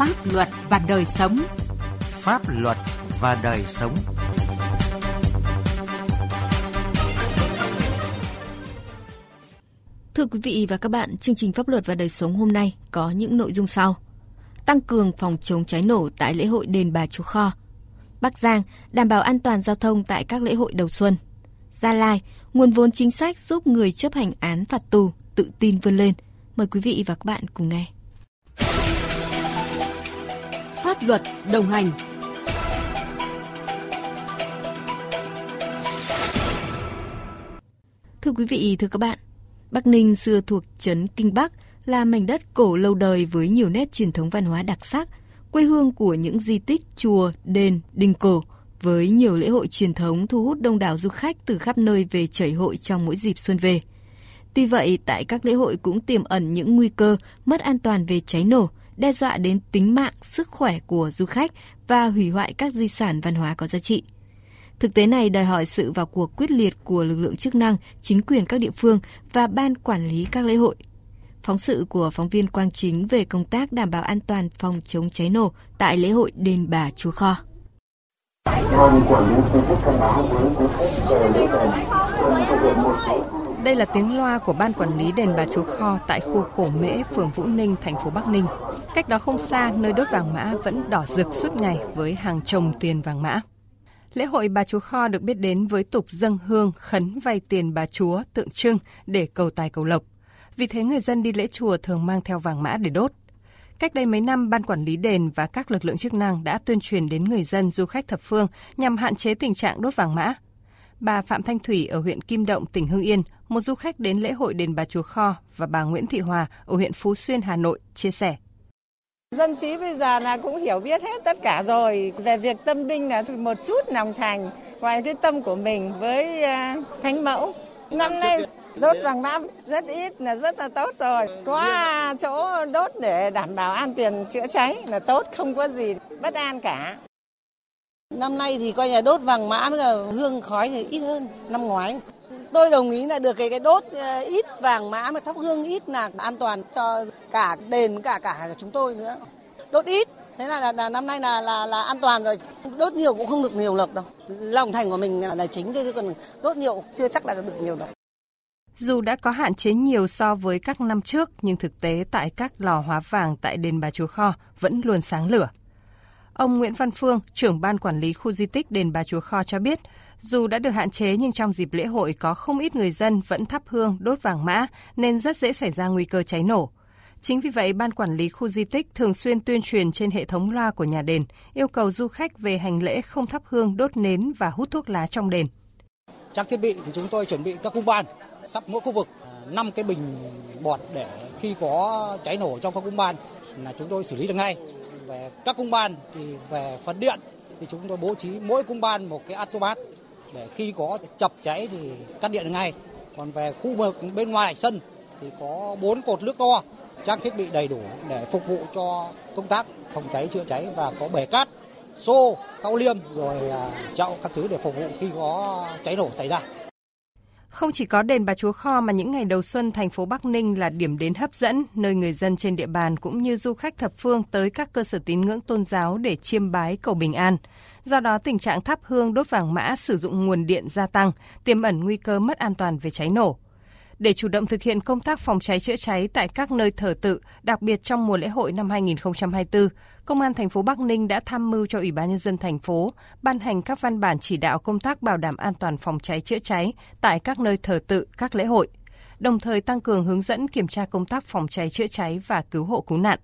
Pháp luật và đời sống. Pháp luật và đời sống. Thưa quý vị và các bạn, chương trình Pháp luật và đời sống hôm nay có những nội dung sau. Tăng cường phòng chống cháy nổ tại lễ hội đền Bà Chúa Kho. Bắc Giang đảm bảo an toàn giao thông tại các lễ hội đầu xuân. Gia Lai, nguồn vốn chính sách giúp người chấp hành án phạt tù tự tin vươn lên. Mời quý vị và các bạn cùng nghe. Pháp luật đồng hành Thưa quý vị, thưa các bạn, Bắc Ninh xưa thuộc trấn Kinh Bắc là mảnh đất cổ lâu đời với nhiều nét truyền thống văn hóa đặc sắc, quê hương của những di tích, chùa, đền, đình cổ với nhiều lễ hội truyền thống thu hút đông đảo du khách từ khắp nơi về chảy hội trong mỗi dịp xuân về. Tuy vậy, tại các lễ hội cũng tiềm ẩn những nguy cơ mất an toàn về cháy nổ, đe dọa đến tính mạng, sức khỏe của du khách và hủy hoại các di sản văn hóa có giá trị. Thực tế này đòi hỏi sự vào cuộc quyết liệt của lực lượng chức năng, chính quyền các địa phương và ban quản lý các lễ hội. Phóng sự của phóng viên Quang Chính về công tác đảm bảo an toàn phòng chống cháy nổ tại lễ hội Đền Bà Chúa Kho. Đây là tiếng loa của ban quản lý đền Bà Chúa Kho tại khu cổ Mễ, phường Vũ Ninh, thành phố Bắc Ninh. Cách đó không xa, nơi đốt vàng mã vẫn đỏ rực suốt ngày với hàng chồng tiền vàng mã. Lễ hội Bà Chúa Kho được biết đến với tục dâng hương, khấn vay tiền bà Chúa tượng trưng để cầu tài cầu lộc. Vì thế người dân đi lễ chùa thường mang theo vàng mã để đốt. Cách đây mấy năm, Ban Quản lý Đền và các lực lượng chức năng đã tuyên truyền đến người dân du khách thập phương nhằm hạn chế tình trạng đốt vàng mã. Bà Phạm Thanh Thủy ở huyện Kim Động, tỉnh Hưng Yên, một du khách đến lễ hội đền Bà Chúa Kho và bà Nguyễn Thị Hòa ở huyện Phú Xuyên, Hà Nội chia sẻ. Dân trí bây giờ là cũng hiểu biết hết tất cả rồi. Về việc tâm linh là một chút lòng thành, ngoài cái tâm của mình với à, thánh mẫu. Năm nay đốt vàng mã rất ít là rất là tốt rồi. Có chỗ đốt để đảm bảo an tiền chữa cháy là tốt, không có gì bất an cả. Năm nay thì coi nhà đốt vàng mã với hương khói thì ít hơn năm ngoái. Tôi đồng ý là được cái cái đốt ờ, ít vàng mã mà thắp hương ít là an toàn cho cả đền cả cả chúng tôi nữa. Đốt ít thế là, là, là năm nay là là là an toàn rồi. Đốt nhiều cũng không được nhiều lộc đâu. Lòng thành của mình là, là chính chứ còn đốt nhiều chưa chắc là được nhiều đâu. Dù đã có hạn chế nhiều so với các năm trước, nhưng thực tế tại các lò hóa vàng tại đền Bà Chúa Kho vẫn luôn sáng lửa. Ông Nguyễn Văn Phương, trưởng ban quản lý khu di tích đền Bà Chúa Kho cho biết, dù đã được hạn chế nhưng trong dịp lễ hội có không ít người dân vẫn thắp hương đốt vàng mã nên rất dễ xảy ra nguy cơ cháy nổ. Chính vì vậy, ban quản lý khu di tích thường xuyên tuyên truyền trên hệ thống loa của nhà đền, yêu cầu du khách về hành lễ không thắp hương, đốt nến và hút thuốc lá trong đền. Trang thiết bị thì chúng tôi chuẩn bị các cung ban, sắp mỗi khu vực à, 5 cái bình bọt để khi có cháy nổ trong các cung ban là chúng tôi xử lý được ngay. Về các cung ban thì về phần điện thì chúng tôi bố trí mỗi cung ban một cái atomat để khi có chập cháy thì cắt điện ngay. Còn về khu vực bên ngoài sân thì có bốn cột nước to, trang thiết bị đầy đủ để phục vụ cho công tác phòng cháy chữa cháy và có bể cát, xô, cao liêm rồi à, chậu các thứ để phục vụ khi có cháy nổ xảy ra. Không chỉ có đền Bà Chúa Kho mà những ngày đầu xuân thành phố Bắc Ninh là điểm đến hấp dẫn nơi người dân trên địa bàn cũng như du khách thập phương tới các cơ sở tín ngưỡng tôn giáo để chiêm bái cầu bình an. Do đó tình trạng thắp hương đốt vàng mã sử dụng nguồn điện gia tăng, tiềm ẩn nguy cơ mất an toàn về cháy nổ. Để chủ động thực hiện công tác phòng cháy chữa cháy tại các nơi thờ tự, đặc biệt trong mùa lễ hội năm 2024, Công an thành phố Bắc Ninh đã tham mưu cho Ủy ban nhân dân thành phố ban hành các văn bản chỉ đạo công tác bảo đảm an toàn phòng cháy chữa cháy tại các nơi thờ tự, các lễ hội, đồng thời tăng cường hướng dẫn kiểm tra công tác phòng cháy chữa cháy và cứu hộ cứu nạn.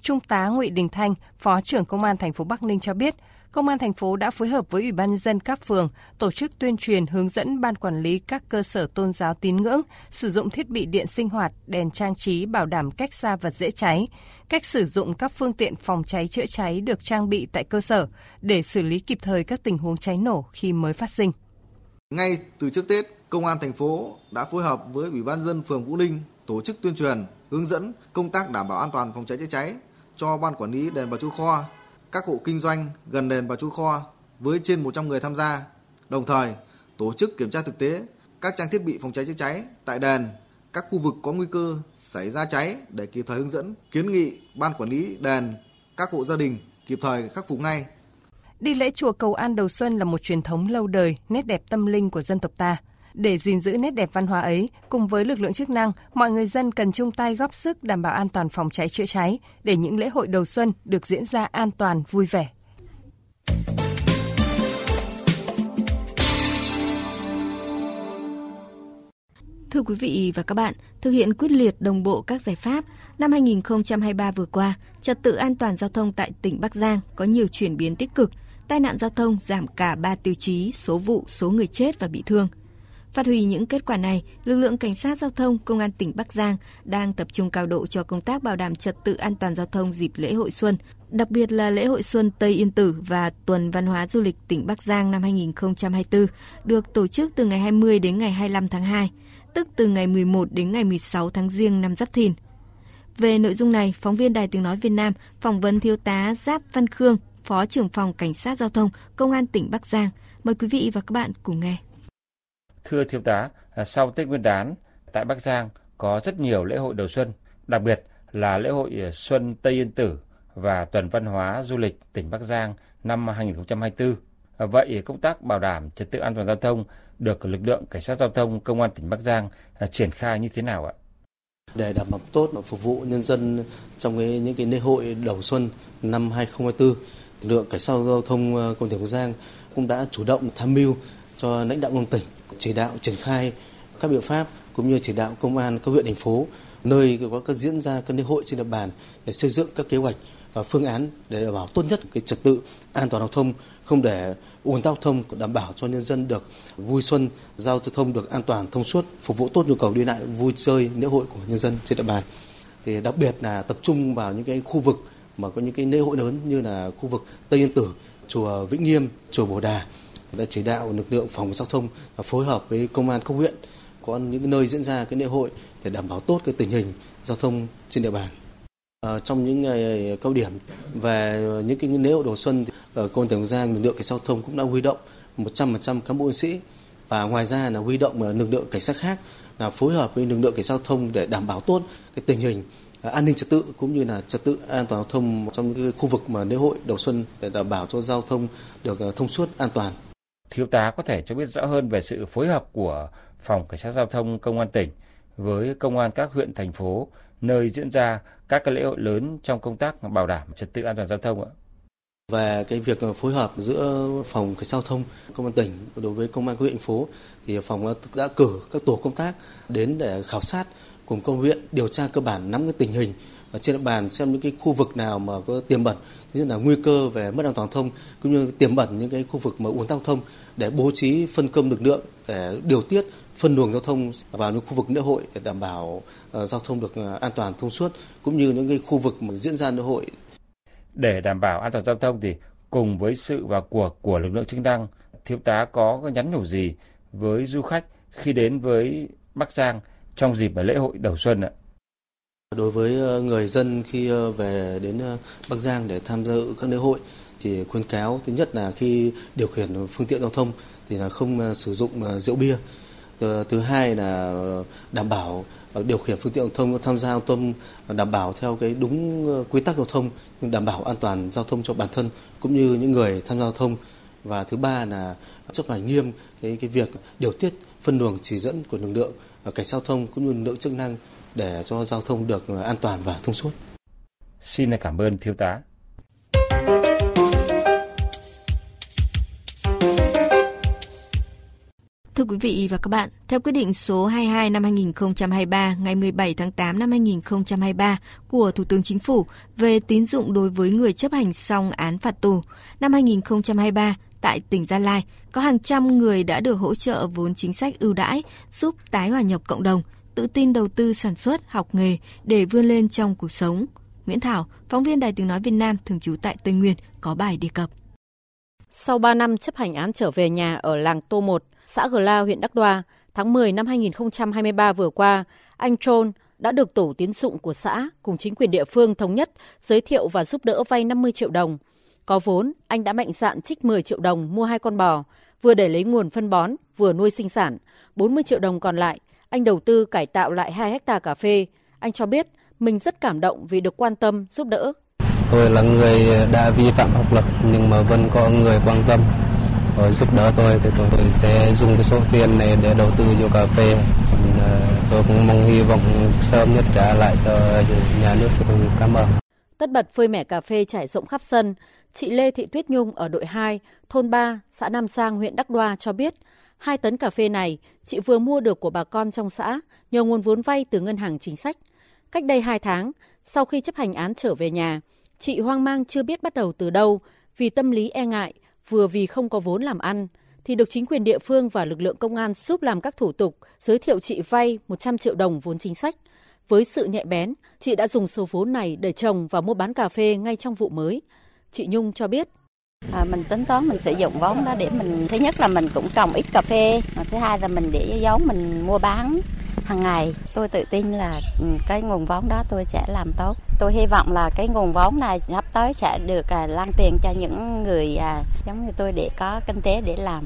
Trung tá Ngụy Đình Thanh, Phó trưởng Công an thành phố Bắc Ninh cho biết, Công an thành phố đã phối hợp với Ủy ban nhân dân các phường tổ chức tuyên truyền hướng dẫn ban quản lý các cơ sở tôn giáo tín ngưỡng sử dụng thiết bị điện sinh hoạt, đèn trang trí bảo đảm cách xa vật dễ cháy, cách sử dụng các phương tiện phòng cháy chữa cháy được trang bị tại cơ sở để xử lý kịp thời các tình huống cháy nổ khi mới phát sinh. Ngay từ trước Tết, Công an thành phố đã phối hợp với Ủy ban dân phường Vũ Ninh tổ chức tuyên truyền, hướng dẫn công tác đảm bảo an toàn phòng cháy chữa cháy cho ban quản lý đền Bà Chúa Kho các hộ kinh doanh gần đền và chú Kho với trên 100 người tham gia, đồng thời tổ chức kiểm tra thực tế các trang thiết bị phòng cháy chữa cháy tại đền, các khu vực có nguy cơ xảy ra cháy để kịp thời hướng dẫn, kiến nghị ban quản lý đền, các hộ gia đình kịp thời khắc phục ngay. Đi lễ chùa cầu an đầu xuân là một truyền thống lâu đời, nét đẹp tâm linh của dân tộc ta. Để gìn giữ nét đẹp văn hóa ấy, cùng với lực lượng chức năng, mọi người dân cần chung tay góp sức đảm bảo an toàn phòng cháy chữa cháy để những lễ hội đầu xuân được diễn ra an toàn, vui vẻ. Thưa quý vị và các bạn, thực hiện quyết liệt đồng bộ các giải pháp, năm 2023 vừa qua, trật tự an toàn giao thông tại tỉnh Bắc Giang có nhiều chuyển biến tích cực, tai nạn giao thông giảm cả 3 tiêu chí số vụ, số người chết và bị thương. Phát huy những kết quả này, lực lượng cảnh sát giao thông công an tỉnh Bắc Giang đang tập trung cao độ cho công tác bảo đảm trật tự an toàn giao thông dịp lễ hội xuân, đặc biệt là lễ hội xuân Tây Yên Tử và tuần văn hóa du lịch tỉnh Bắc Giang năm 2024 được tổ chức từ ngày 20 đến ngày 25 tháng 2 tức từ ngày 11 đến ngày 16 tháng Giêng năm Giáp Thìn. Về nội dung này, phóng viên Đài Tiếng Nói Việt Nam phỏng vấn thiếu tá Giáp Văn Khương, Phó trưởng phòng Cảnh sát Giao thông, Công an tỉnh Bắc Giang. Mời quý vị và các bạn cùng nghe. Thưa thiếu tá, à, sau Tết Nguyên đán, tại Bắc Giang có rất nhiều lễ hội đầu xuân, đặc biệt là lễ hội à, Xuân Tây Yên Tử và Tuần Văn hóa Du lịch tỉnh Bắc Giang năm 2024. À, vậy công tác bảo đảm trật tự an toàn giao thông được lực lượng cảnh sát giao thông công an tỉnh Bắc Giang triển khai như thế nào ạ? Để đảm bảo tốt và phục vụ nhân dân trong cái, những cái lễ hội đầu xuân năm 2024, lực lượng cảnh sát giao thông công an tỉnh Bắc Giang cũng đã chủ động tham mưu cho lãnh đạo công tỉnh chỉ đạo triển khai các biện pháp cũng như chỉ đạo công an các huyện thành phố nơi có các diễn ra các lễ hội trên địa bàn để xây dựng các kế hoạch và phương án để đảm bảo tốt nhất cái trật tự an toàn giao thông không để ùn tắc giao thông đảm bảo cho nhân dân được vui xuân giao thông được an toàn thông suốt phục vụ tốt nhu cầu đi lại vui chơi lễ hội của nhân dân trên địa bàn. Thì đặc biệt là tập trung vào những cái khu vực mà có những cái lễ hội lớn như là khu vực Tây Yên Tử, chùa Vĩnh Nghiêm, chùa Bồ Đà đã chỉ đạo lực lượng phòng giao thông phối hợp với công an các huyện có những nơi diễn ra cái lễ hội để đảm bảo tốt cái tình hình giao thông trên địa bàn. À, trong những ngày cao điểm về những cái lễ hội đầu xuân thì ở công an tỉnh Giang lực lượng cảnh giao thông cũng đã huy động 100% cán bộ chiến sĩ và ngoài ra là huy động ờ, lực lượng cảnh sát khác là phối hợp với lực lượng cảnh giao thông để đảm bảo tốt cái tình hình an ninh trật tự cũng như là trật tự an toàn giao thông trong những khu vực mà lễ hội đầu xuân để đảm bảo cho giao thông được thông suốt an toàn. Thiếu tá có thể cho biết rõ hơn về sự phối hợp của Phòng Cảnh sát Giao thông Công an tỉnh với công an các huyện, thành phố nơi diễn ra các lễ hội lớn trong công tác bảo đảm trật tự an toàn giao thông ạ? Về cái việc phối hợp giữa phòng cảnh sát giao thông công an tỉnh đối với công an các huyện thành phố thì phòng đã cử các tổ công tác đến để khảo sát cùng công huyện điều tra cơ bản nắm cái tình hình ở trên địa bàn xem những cái khu vực nào mà có tiềm ẩn như là nguy cơ về mất an toàn thông cũng như tiềm ẩn những cái khu vực mà ùn tắc thông để bố trí phân công lực lượng để điều tiết phân luồng giao thông vào những khu vực lễ hội để đảm bảo ờ, giao thông được ờ, an toàn thông suốt cũng như những cái khu vực mà diễn ra lễ hội. Để đảm bảo an toàn giao thông thì cùng với sự vào cuộc của lực lượng chức năng, thiếu tá có nhắn nhủ gì với du khách khi đến với Bắc Giang trong dịp lễ hội đầu xuân ạ? Đối với ờ, người dân khi ờ, về đến ờ, Bắc Giang để tham dự các lễ hội thì khuyến cáo thứ nhất là khi điều khiển phương tiện giao thông thì là không sử dụng rượu bia. Thứ hai là đảm bảo điều khiển phương tiện giao thông, tham gia giao thông đảm bảo theo cái đúng quy tắc giao thông, nhưng đảm bảo an toàn giao thông cho bản thân cũng như những người tham gia giao thông. Và thứ ba là chấp hành nghiêm cái cái việc điều tiết phân luồng chỉ dẫn của lực lượng cảnh giao thông cũng như lực lượng chức năng để cho giao thông được an toàn và thông suốt. Xin cảm ơn thiếu tá. Thưa quý vị và các bạn, theo quyết định số 22 năm 2023 ngày 17 tháng 8 năm 2023 của Thủ tướng Chính phủ về tín dụng đối với người chấp hành xong án phạt tù, năm 2023 tại tỉnh Gia Lai có hàng trăm người đã được hỗ trợ vốn chính sách ưu đãi giúp tái hòa nhập cộng đồng, tự tin đầu tư sản xuất, học nghề để vươn lên trong cuộc sống. Nguyễn Thảo, phóng viên Đài Tiếng Nói Việt Nam thường trú tại Tây Nguyên có bài đề cập. Sau 3 năm chấp hành án trở về nhà ở làng Tô 1, xã Gờ La, huyện Đắc Đoa, tháng 10 năm 2023 vừa qua, anh Trôn đã được tổ tiến dụng của xã cùng chính quyền địa phương thống nhất giới thiệu và giúp đỡ vay 50 triệu đồng. Có vốn, anh đã mạnh dạn trích 10 triệu đồng mua hai con bò, vừa để lấy nguồn phân bón, vừa nuôi sinh sản. 40 triệu đồng còn lại, anh đầu tư cải tạo lại 2 hecta cà phê. Anh cho biết mình rất cảm động vì được quan tâm, giúp đỡ. Tôi là người đã vi phạm pháp luật nhưng mà vẫn có người quan tâm và giúp đỡ tôi thì tôi sẽ dùng cái số tiền này để đầu tư vô cà phê. Ờ, tôi cũng mong hy vọng sớm nhất trả lại cho nhà nước. Tôi cảm ơn. Tất bật phơi mẻ cà phê trải rộng khắp sân, chị Lê Thị Tuyết Nhung ở đội 2, thôn 3, xã Nam Sang, huyện Đắc Đoa cho biết, hai tấn cà phê này chị vừa mua được của bà con trong xã nhờ nguồn vốn vay từ ngân hàng chính sách. Cách đây 2 tháng, sau khi chấp hành án trở về nhà, chị hoang mang chưa biết bắt đầu từ đâu vì tâm lý e ngại, vừa vì không có vốn làm ăn, thì được chính quyền địa phương và lực lượng công an giúp làm các thủ tục, giới thiệu chị vay 100 triệu đồng vốn chính sách. Với sự nhạy bén, chị đã dùng số vốn này để trồng và mua bán cà phê ngay trong vụ mới. Chị Nhung cho biết. À, mình tính toán mình sử dụng vốn đó để mình thứ nhất là mình cũng trồng ít cà phê, và thứ hai là mình để giống mình mua bán hàng ngày. Tôi tự tin là ừ, cái nguồn vốn đó tôi sẽ làm tốt. Tôi hy vọng là cái nguồn vốn này sắp tới sẽ được à, lan truyền cho những người à, giống như tôi để có kinh tế để làm.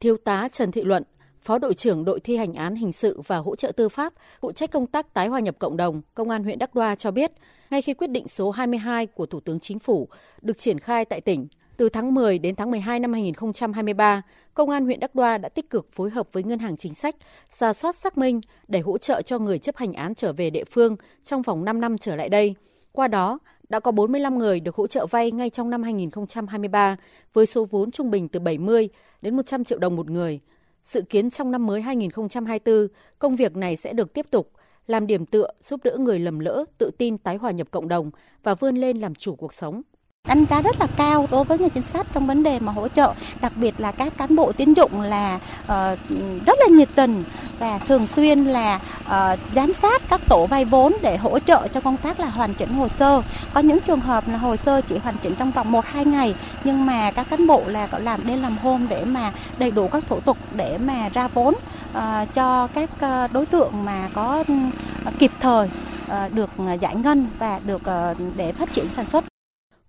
Thiếu tá Trần Thị Luận, Phó đội trưởng đội thi hành án hình sự và hỗ trợ tư pháp, phụ trách công tác tái hòa nhập cộng đồng, Công an huyện Đắc Đoa cho biết, ngay khi quyết định số 22 của Thủ tướng Chính phủ được triển khai tại tỉnh, từ tháng 10 đến tháng 12 năm 2023, Công an huyện Đắc Đoa đã tích cực phối hợp với Ngân hàng Chính sách, ra soát xác minh để hỗ trợ cho người chấp hành án trở về địa phương trong vòng 5 năm trở lại đây. Qua đó, đã có 45 người được hỗ trợ vay ngay trong năm 2023 với số vốn trung bình từ 70 đến 100 triệu đồng một người. Dự kiến trong năm mới 2024, công việc này sẽ được tiếp tục làm điểm tựa giúp đỡ người lầm lỡ tự tin tái hòa nhập cộng đồng và vươn lên làm chủ cuộc sống đánh giá rất là cao đối với người chính sách trong vấn đề mà hỗ trợ đặc biệt là các cán bộ tín dụng là uh, rất là nhiệt tình và thường xuyên là uh, giám sát các tổ vay vốn để hỗ trợ cho công tác là hoàn chỉnh hồ sơ. Có những trường hợp là hồ sơ chỉ hoàn chỉnh trong vòng 1 2 ngày nhưng mà các cán bộ là có làm đêm làm hôm để mà đầy đủ các thủ tục để mà ra vốn uh, cho các uh, đối tượng mà có uh, kịp thời uh, được giải ngân và được uh, để phát triển sản xuất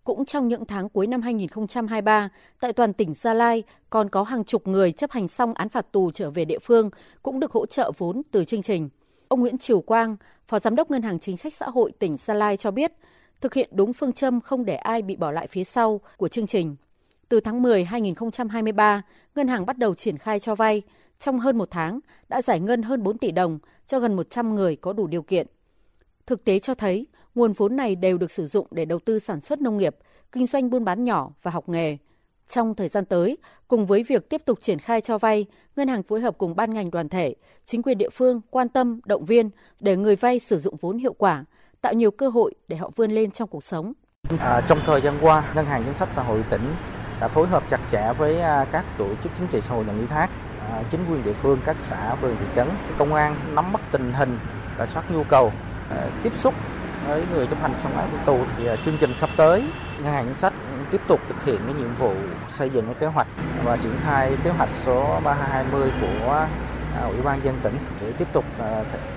cũng trong những tháng cuối năm 2023, tại toàn tỉnh Gia Lai còn có hàng chục người chấp hành xong án phạt tù trở về địa phương cũng được hỗ trợ vốn từ chương trình. Ông Nguyễn Triều Quang, Phó Giám đốc Ngân hàng Chính sách Xã hội tỉnh Gia Lai cho biết, thực hiện đúng phương châm không để ai bị bỏ lại phía sau của chương trình. Từ tháng 10 2023, ngân hàng bắt đầu triển khai cho vay. Trong hơn một tháng, đã giải ngân hơn 4 tỷ đồng cho gần 100 người có đủ điều kiện. Thực tế cho thấy, nguồn vốn này đều được sử dụng để đầu tư sản xuất nông nghiệp, kinh doanh buôn bán nhỏ và học nghề. Trong thời gian tới, cùng với việc tiếp tục triển khai cho vay, ngân hàng phối hợp cùng ban ngành đoàn thể, chính quyền địa phương quan tâm, động viên để người vay sử dụng vốn hiệu quả, tạo nhiều cơ hội để họ vươn lên trong cuộc sống. À, trong thời gian qua, Ngân hàng Chính sách Xã hội tỉnh đã phối hợp chặt chẽ với à, các tổ chức chính trị xã hội nhận ủy thác, à, chính quyền địa phương, các xã, phường, thị trấn, công an nắm bắt tình hình, rà soát nhu cầu, À, tiếp xúc với người chấp hành xong án tù thì à, chương trình sắp tới, ngân hàng chính sách tiếp tục thực hiện cái nhiệm vụ xây dựng cái kế hoạch và triển khai kế hoạch số 3220 của à, ủy ban dân tỉnh để tiếp tục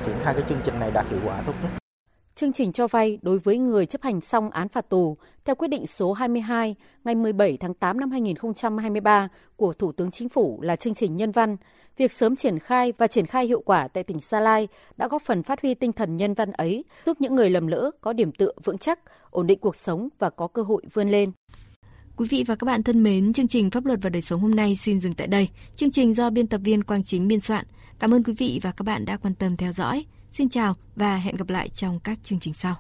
triển khai cái chương trình này đạt hiệu quả tốt nhất. Chương trình cho vay đối với người chấp hành xong án phạt tù theo quyết định số 22 ngày 17 tháng 8 năm 2023 của Thủ tướng Chính phủ là chương trình nhân văn. Việc sớm triển khai và triển khai hiệu quả tại tỉnh Sa Lai đã góp phần phát huy tinh thần nhân văn ấy, giúp những người lầm lỡ có điểm tựa vững chắc, ổn định cuộc sống và có cơ hội vươn lên. Quý vị và các bạn thân mến, chương trình Pháp luật và đời sống hôm nay xin dừng tại đây. Chương trình do biên tập viên Quang Chính biên soạn. Cảm ơn quý vị và các bạn đã quan tâm theo dõi. Xin chào và hẹn gặp lại trong các chương trình sau.